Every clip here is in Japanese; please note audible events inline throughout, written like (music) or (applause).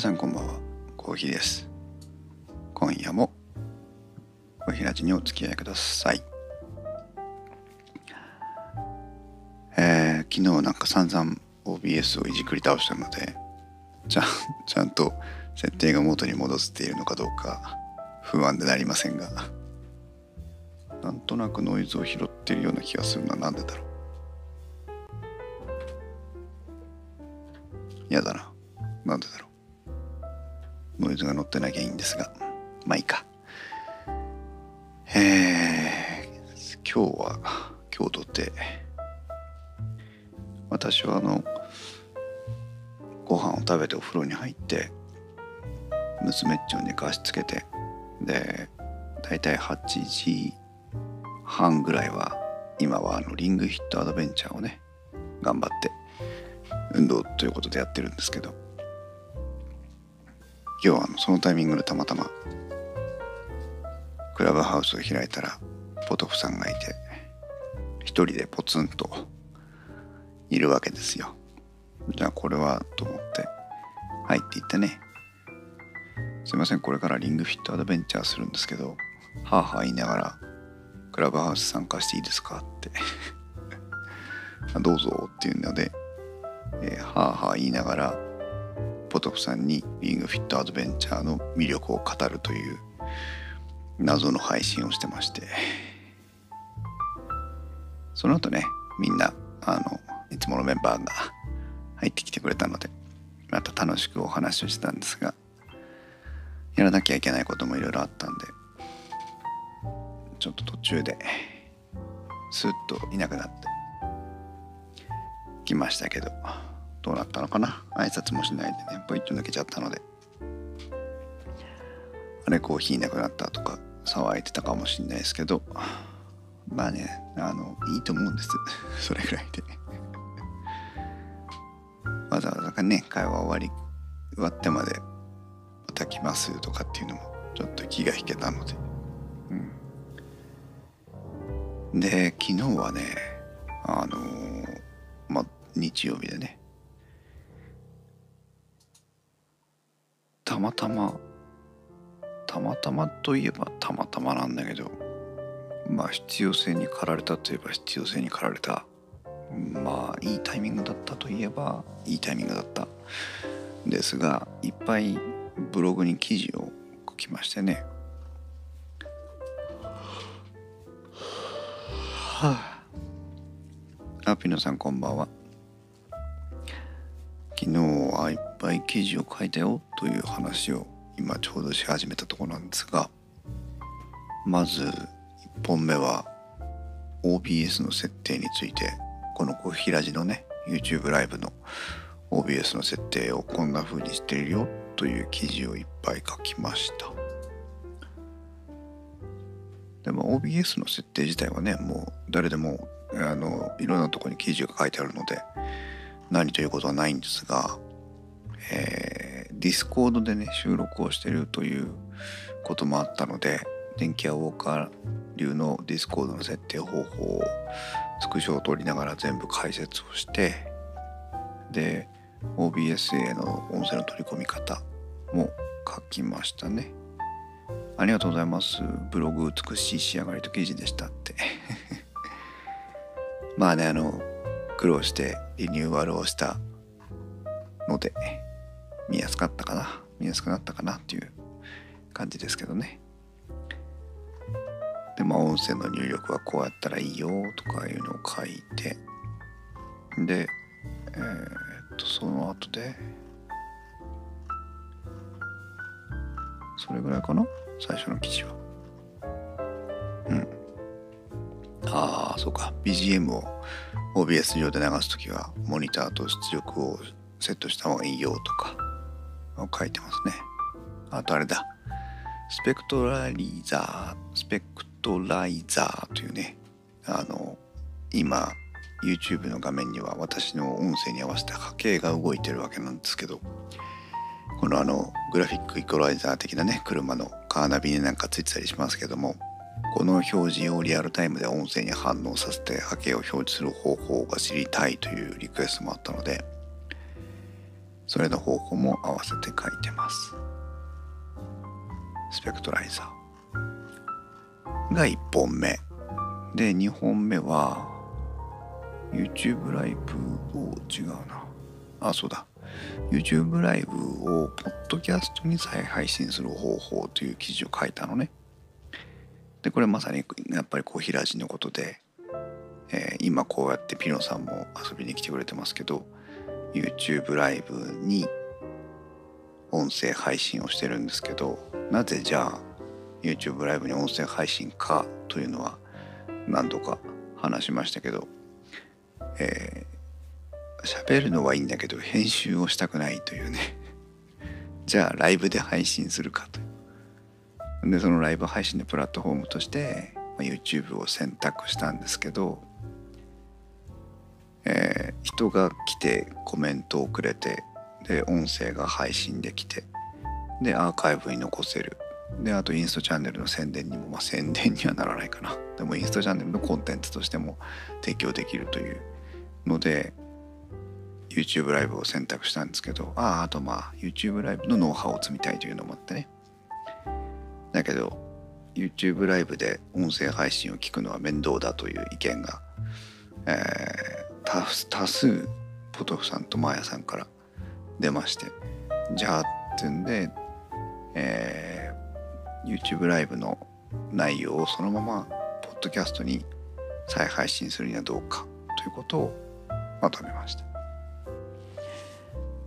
さんこんばんは。コーヒーです。今夜もコーヒーラジにお付き合いください。えー、昨日なんか散々 OBS をいじくり倒したのでちゃちゃんと設定が元に戻せているのかどうか不安でなりませんがなんとなくノイズを拾っているような気がするのはなんでだろう。嫌だな。なんでだろう。ノイズが乗ってなきゃいいんですが。まあいいか。えー、今日は今日とって私はあのご飯を食べてお風呂に入って娘っちを寝かしつけてで大体8時半ぐらいは今はあのリングヒットアドベンチャーをね頑張って運動ということでやってるんですけど。今日はそのタイミングでたまたまクラブハウスを開いたらポトフさんがいて一人でポツンといるわけですよ。じゃあこれはと思って入っていってね。すいませんこれからリングフィットアドベンチャーするんですけどはあはあ言いながらクラブハウス参加していいですかって。(laughs) どうぞっていうので、えー、はあはあ言いながらポトフさんにリングフィットアドベンチャーの魅力を語るという謎の配信をしてまして。その後ねみんなあのいつものメンバーが入ってきてくれたのでまた楽しくお話をしてたんですがやらなきゃいけないこともいろいろあったんでちょっと途中でスッといなくなってきましたけど。どうなったのかな？挨拶もしないでねポイッと抜けちゃったので。あれコーヒーなくなったとか騒いでたかもしんないですけど。まあねあのいいと思うんです。(laughs) それぐらいで。(laughs) わざわざね会話終わり終わってまでまた来ますとかっていうのもちょっと気が引けたので。うん。で昨日はねあのー、まあ日曜日でねたまたまたまたまといえばたまたまなんだけどまあ必要性に駆られたといえば必要性に駆られた。まあいいタイミングだったといえばいいタイミングだった。ですがいっぱいブログに記事を書きましてね。はあ、あピノさんこんばんは。昨日はいっぱい記事を書いたよという話を今ちょうどし始めたとこなんですがまず1本目は OBS の設定についてこの小平寺のね YouTube ライブの OBS の設定をこんな風にしているよという記事をいっぱい書きました。でも OBS の設定自体はねもう誰でもあのいろんなとこに記事が書いてあるので何ということはないんですが、えー、 Discord でね収録をしてるということもあったので電気屋ウォーカー流の Discord の設定方法をスクショを取りながら全部解説をしてで OBS への音声の取り込み方も書きましたね。ありがとうございます。ブログ美しい仕上がりと記事でしたって。(laughs) まあねあの苦労してリニューアルをしたので見やすかったかな。見やすくなったかなっていう感じですけどね。でまあ音声の入力はこうやったらいいよとかいうのを書いて。でえー、っとその後でそれぐらいかな？最初の記事は。うん。ああそうか。BGM を OBS 上で流す時はモニターと出力をセットした方がいいよとか。書いてますね。あとあれだ。スペクトラリザースペクトライザーというねあの今 YouTube の画面には私の音声に合わせて波形が動いてるわけなんですけどこのあのグラフィックイコライザー的なね車のカーナビになんかついてたりしますけどもこの表示をリアルタイムで音声に反応させて波形を表示する方法が知りたいというリクエストもあったのでそれの方法も合わせて書いてます。スペクトライザー。が1本目。で2本目は YouTube ライブを違うな。あそうだ。YouTube ライブをポッドキャストに再配信する方法という記事を書いたのね。でこれまさにやっぱりこう平地のことで、えー、今こうやってピノさんも遊びに来てくれてますけど YouTube ライブに音声配信をしてるんですけどなぜじゃあ YouTube ライブに音声配信かというのは何度か話しましたけどえー、喋るのはいいんだけど編集をしたくないというね。(laughs) じゃあライブで配信するかとでそのライブ配信のプラットフォームとして、ま、YouTube を選択したんですけどえー、人が来てコメントをくれてで音声が配信できてでアーカイブに残せる。であとインストチャンネルの宣伝にもまあ宣伝にはならないかな。でもインストチャンネルのコンテンツとしても提供できるというので YouTube ライブを選択したんですけどあああとまあ YouTube ライブのノウハウを積みたいというのもあってね。だけど YouTube ライブで音声配信を聞くのは面倒だという意見が、えー、多数ポトフさんとマーヤさんから出ましてじゃあってんで、えー、YouTube ライブの内容をそのままポッドキャストに再配信するにはどうかということをまとめました。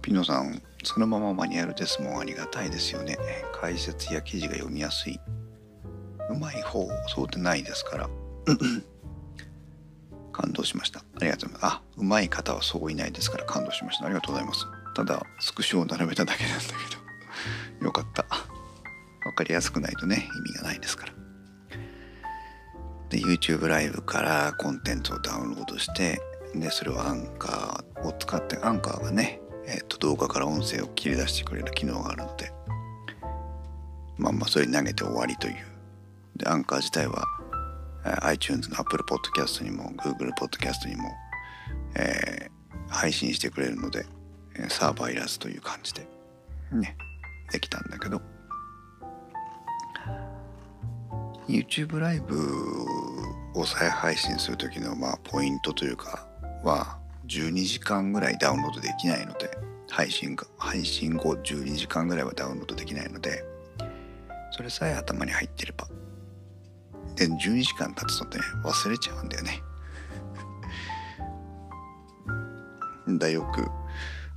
ピノさんそのままマニュアルですもんありがたいですよね。解説や記事が読みやすい。うまい方そうでないですから。感動しました。ありがとうございます。あ、うまい方はそういないですから感動しました。ありがとうございます。ただ、スクショを並べただけなんだけど、(laughs) よかった。わかりやすくないとね、意味がないですから。で、YouTube ライブからコンテンツをダウンロードして、で、それをアンカーを使って、アンカーがね、えっ、ー、と、動画から音声を切り出してくれる機能があるので、まあまあ、それに投げて終わりという。で、アンカー自体は iTunes の Apple Podcast にも Google Podcast にも、えー、配信してくれるのでサーバーいらずという感じでねできたんだけど。YouTube ライブを再配信する時のまあポイントというかは12時間ぐらいダウンロードできないので配信配信後12時間ぐらいはダウンロードできないのでそれさえ頭に入ってればで12時間経つとね忘れちゃうんだよね。(laughs) だよく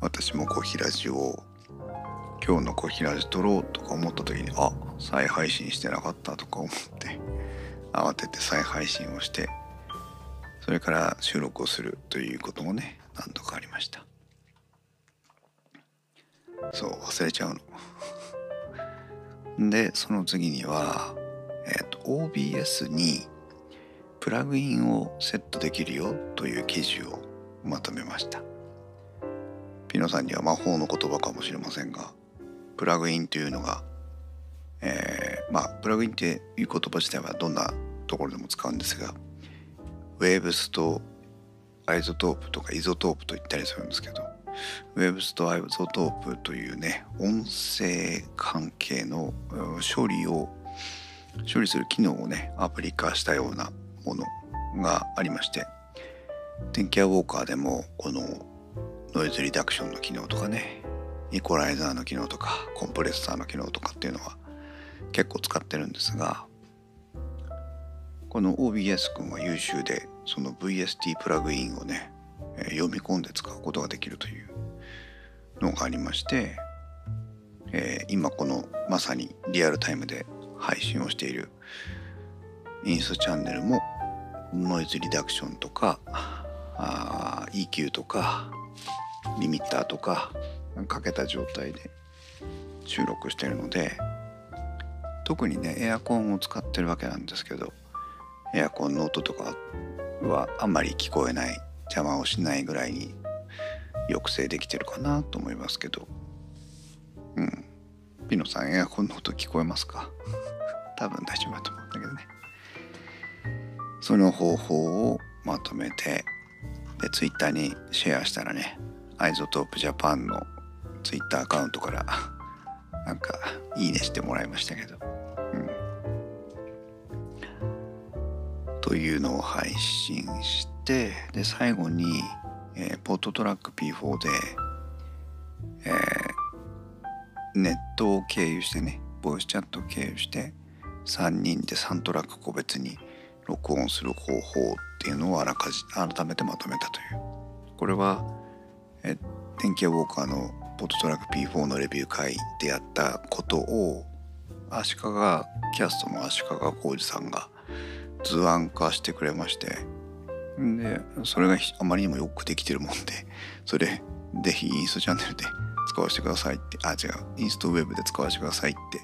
私もコヒラジを今日のコヒラジ撮ろうとか思った時にあ再配信してなかったとか思って慌てて再配信をしてそれから収録をするということもね何度かありました。そう忘れちゃうの。(laughs) でその次には、OBS にプラグインをセットできるよという記事をまとめました。ピノさんには魔法の言葉かもしれませんがプラグインというのが、えー、まあプラグインっていう言葉自体はどんなところでも使うんですが Waves と iZotope とか iZotope と言ったりするんですけど Waves と iZotope というね音声関係の処理を処理する機能をねアプリ化したようなものがありまして電気屋ウォーカーでもこのノイズリダクションの機能とかねイコライザーの機能とかコンプレッサーの機能とかっていうのは結構使ってるんですがこの OBS 君は優秀でその VST プラグインをね読み込んで使うことができるというのがありまして、えー、今このまさにリアルタイムで配信をしているインストチャンネルもノイズリダクションとかあ EQ とかリミッターとかかけた状態で収録してるので特にねエアコンを使ってるわけなんですけどエアコンの音とかはあんまり聞こえない邪魔をしないぐらいに抑制できてるかなと思いますけど。うん。ピノさんエアコンの音聞こえますか？多分大丈夫だと思うんだけどね。その方法をまとめてでツイッターにシェアしたらね iZotope Japan の Twitter アカウントから (laughs) なんかいいねしてもらいましたけど、うん、というのを配信してで最後に、えー、 PodTrak P4 で、えー、ネットを経由してねボイスチャットを経由して3人で3トラック個別に録音する方法っていうのをあらかじ改めてまとめたという。これはえ電気ウォーカーのポットトラック P4 のレビュー会でやったことを足利キャストの足利浩二さんが図案化してくれましてでそれがあまりにもよくできてるもんで (laughs) それぜひインストチャンネルで (laughs) 使わせてくださいってあ違うインストウェブで使わせてくださいって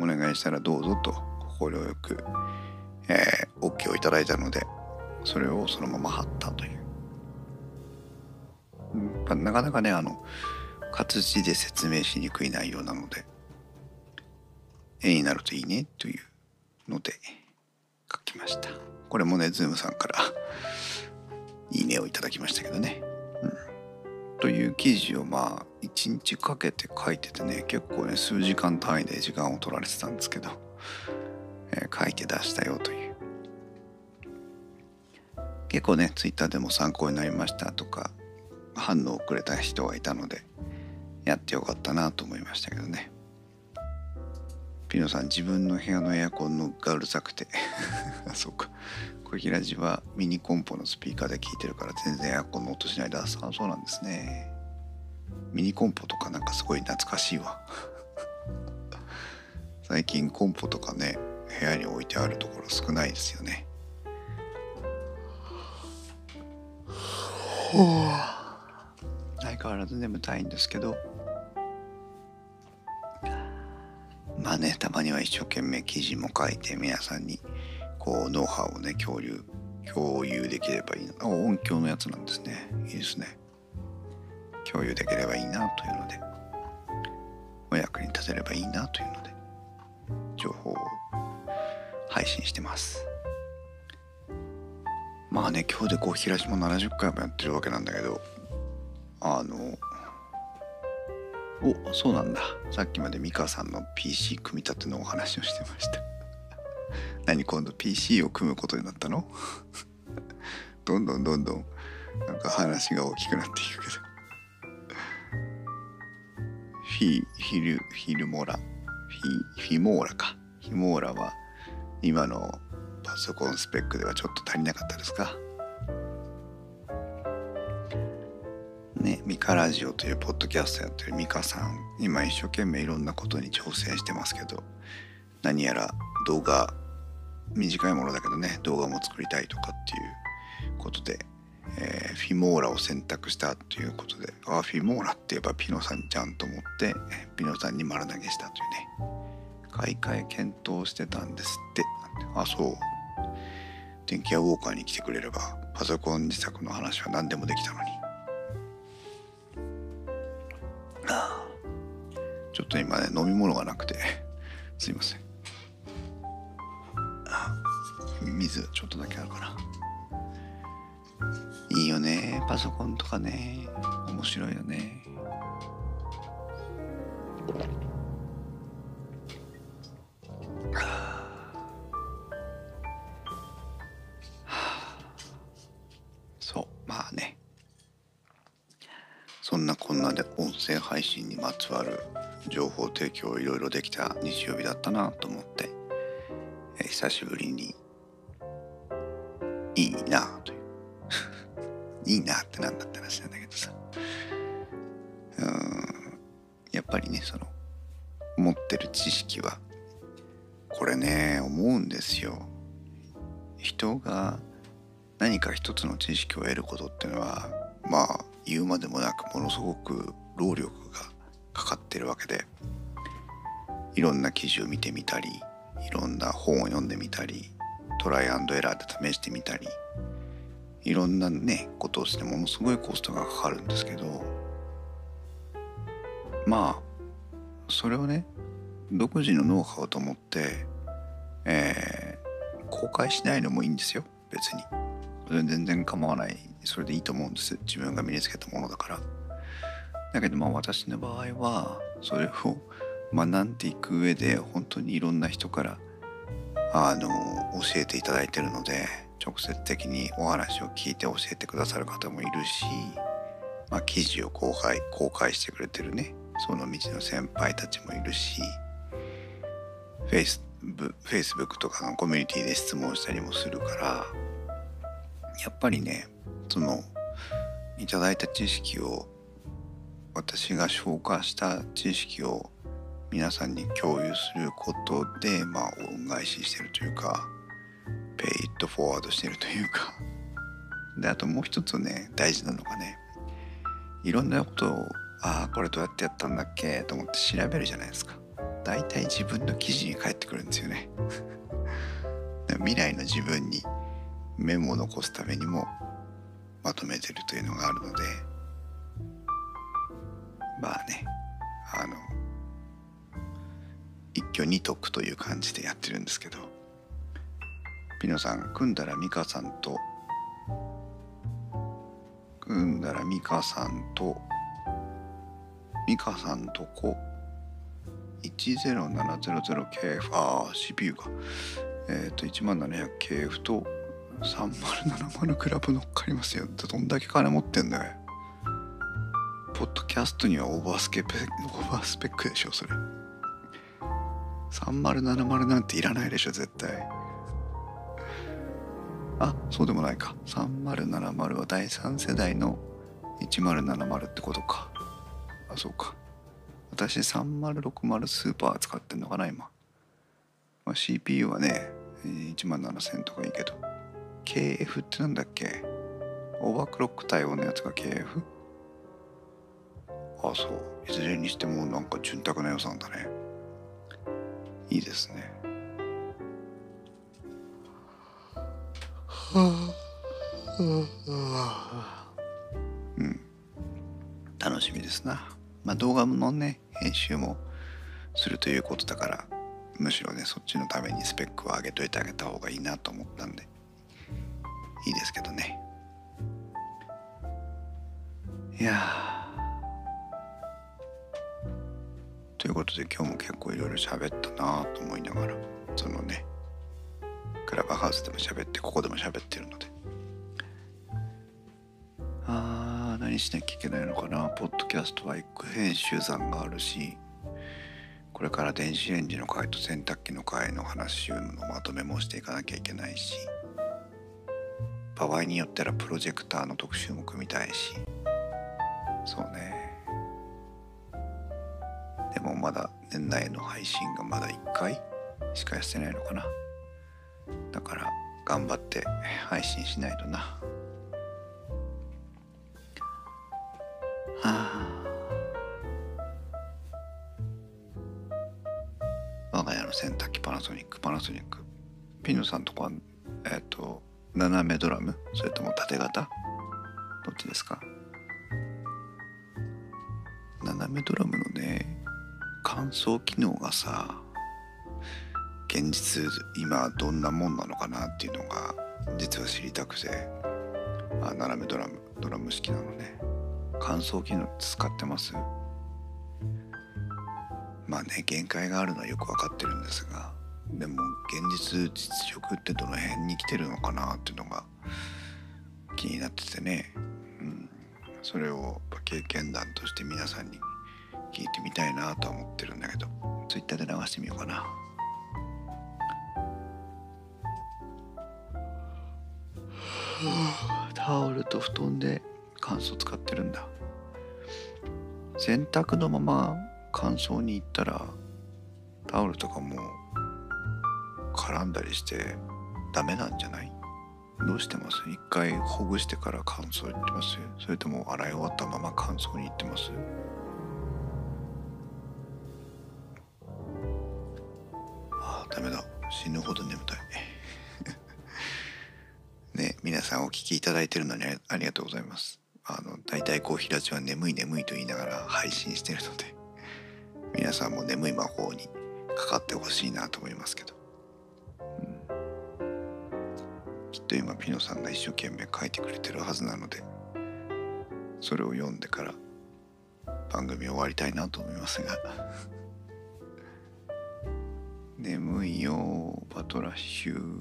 お願いしたらどうぞと。快く、えー、OK をいただいたのでそれをそのまま貼ったという、なかなかねあの活字で説明しにくい内容なので絵になるといいねというので書きました。これもねズームさんからいいねをいただきましたけどね、うん、という記事をまあ一日かけて書いててね結構ね数時間単位で時間を取られてたんですけど、書いて出したよという。結構ねツイッターでも参考になりましたとか反応をくれた人がいたのでやってよかったなと思いましたけどね。ピノさん自分の部屋のエアコンのがうるさくて。あ (laughs) そうか。小平寺はミニコンポのスピーカーで聞いてるから全然エアコンの音しないで。あそうなんですね。ミニコンポとかなんかすごい懐かしいわ。(laughs) 最近コンポとかね部屋に置いてあるところ少ないですよね。(sighs) 相変わらず眠たいんですけど。まあねたまには一生懸命記事も書いて皆さんにこうノウハウをね共有共有できればいいな。音響のやつなんですね。いいですね。共有できればいいなというので。お役に立てればいいなというので。情報を配信してます。まあね今日でこう平島70回もやってるわけなんだけどあのおそうなんだ。さっきまで美香さんの PC 組み立てのお話をしてました。(laughs) 何今度 PC を組むことになったの？(laughs) どんどんどんどんなんか話が大きくなっていくけど。フィフィルフィルモラ。フィフィモーラか。フィモーラは今のパソコンスペックではちょっと足りなかったですか？ね、ミカラジオというポッドキャストやってるミカさん今一生懸命いろんなことに挑戦してますけど何やら動画短いものだけどね動画も作りたいとかっていうことで、えー、フィモーラを選択したということであフィモーラって言えばピノさんじゃんと思ってピノさんに丸投げしたというね。買い替え検討してたんですって。あそう。電気屋ウォーカーに来てくれればパソコン自作の話は何でもできたのに。ちょっと今ね飲み物がなくて。すいません。水ちょっとだけあるかな。いいよね。パソコンとかね。面白いよね。そんなこんなで音声配信にまつわる情報提供をいろいろできた日曜日だったなと思って、えー、久しぶりにいいなという。(laughs) いいなってなんだって話なんだけどさ。うんやっぱりねその持ってる知識はこれね思うんですよ。人が何か一つの知識を得ることっていうのはまあ言うまでもなくものすごく労力がかかってるわけでいろんな記事を見てみたりいろんな本を読んでみたりトライアンドエラーで試してみたりいろんなねことをしてものすごいコストがかかるんですけどまあそれをね独自のノウハウと思って、えー、公開しないのもいいんですよ別に。全然構わない。それでいいと思うんです自分が身につけたものだから。だけどまあ私の場合はそれを学んでいく上で本当にいろんな人からあの教えていただいてるので直接的にお話を聞いて教えてくださる方もいるし、まあ、記事を公開公開してくれてるね。その道の先輩たちもいるしフェイスフェイスブックとかのコミュニティで質問したりもするからやっぱりねそのいただいた知識を私が消化した知識を皆さんに共有することでまあ恩返ししてるというかペイットフォワードしてるというか。であともう一つね大事なのがねいろんなことをああこれどうやってやったんだっけと思って調べるじゃないですか。大体自分の記事に返ってくるんですよね。(laughs) 未来の自分に。メモを残すためにもまとめてるというのがあるのでまあねあの一挙二得という感じでやってるんですけどピノさん組んだら美香さんと組んだら美香さんと美香さんとこ 10700KF ああ CPU がえっ、ー、と 1700KF と3070クラブ乗っかりますよ。ってどんだけ金持ってんだよ。ポッドキャストにはオーバースケペオーバースペックでしょそれ。3070なんていらないでしょ絶対。あそうでもないか。3070は第3世代の1070ってことか。あそうか。私3060スーパー使ってんのかな今、まあ、CPU はね1万7000とかいいけど。KF ってなんだっけ？オーバークロック対応のやつが KF? ああそう。いずれにしてもなんか潤沢な予算だね。いいですね。はあうん。楽しみですな。まあ動画のね編集もするということだからむしろねそっちのためにスペックを上げといてあげた方がいいなと思ったんで。いいですけどね。いやということで今日も結構いろいろ喋ったなと思いながらそのねクラブハウスでも喋ってここでも喋ってるので。あー何しなきゃいけないのかな。ポッドキャストは一個編集残があるしこれから電子レンジの回と洗濯機の回の話のまとめもしていかなきゃいけないし。場合によってはプロジェクターの特集も組みたいし。そうね。でもまだ年内の配信がまだ1回しかしてないのかな。だから頑張って配信しないとな。はあ。我が家の洗濯機パナソニックパナソニック。ピノさんとこはえっ、ー、と斜めドラム？それとも縦型？どっちですか？斜めドラムのね乾燥機能がさ現実今どんなもんなのかなっていうのが実は知りたくてあ斜めドラムドラム式なのね。乾燥機能使ってます？まあね限界があるのはよく分かってるんですがでも現実実力ってどの辺に来てるのかなっていうのが気になっててね、うん、それを経験談として皆さんに聞いてみたいなと思ってるんだけど。Twitter で流してみようかな。タオルと布団で乾燥使ってるんだ。洗濯のまま乾燥に行ったらタオルとかも絡んだりしてダメなんじゃない？どうしてます？一回ほぐしてから乾燥行ってます？それとも洗い終わったまま乾燥に行ってます？ああダメだ。死ぬほど眠たい。(laughs) ね皆さんお聞きいただいてるのにありがとうございます。あの大体こう平地は眠い眠いと言いながら配信してるので皆さんも眠い魔法にかかってほしいなと思いますけど。と今ピノさんが一生懸命書いてくれてるはずなのでそれを読んでから番組終わりたいなと思いますが。(laughs) 眠いよバトラッシュ。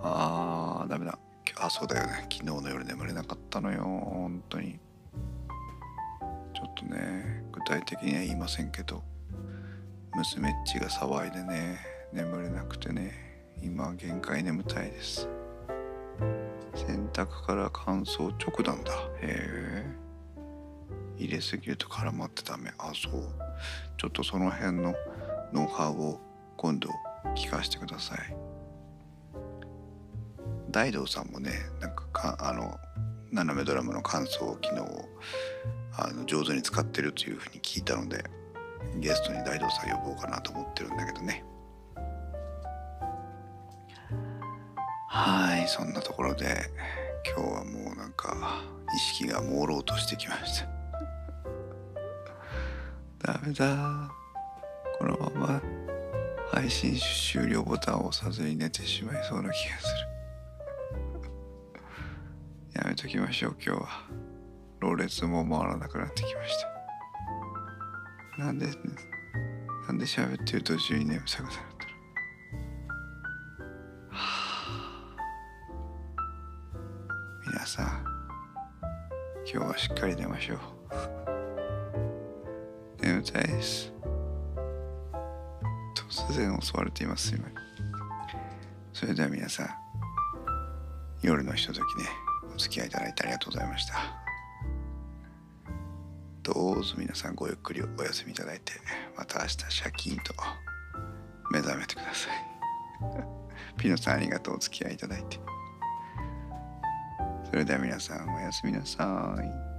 あーダメだ。あそうだよね。昨日の夜眠れなかったのよ本当に。ちょっとね具体的には言いませんけど娘っちが騒いでね眠れなくてね。今限界眠たいです。洗濯から乾燥直なんだ。へえ。入れすぎると絡まってダメ。あそう。ちょっとその辺のノウハウを今度聞かせてください。大道さんもねなんかかあの斜めドラムの乾燥機能をあの上手に使ってるというふうに聞いたのでゲストに大道さん呼ぼうかなと思ってるんだけどね。はいそんなところで今日はもうなんか意識が朦朧としてきました。ダメだ。このまま配信終了ボタンを押さずに寝てしまいそうな気がする。やめときましょう今日は。ろれつも回らなくなってきました。なんでなんで喋ってる途中に眠さがなる今日はしっかり寝ましょう。眠たいです。突然襲われています今。それでは皆さん夜のひとときねお付き合いいただいてありがとうございました。どうぞ皆さんごゆっくりお休みいただいてまた明日シャキンと目覚めてください。ピノさんありがとう。お付き合いいただいて。それでは皆さんおやすみなさい。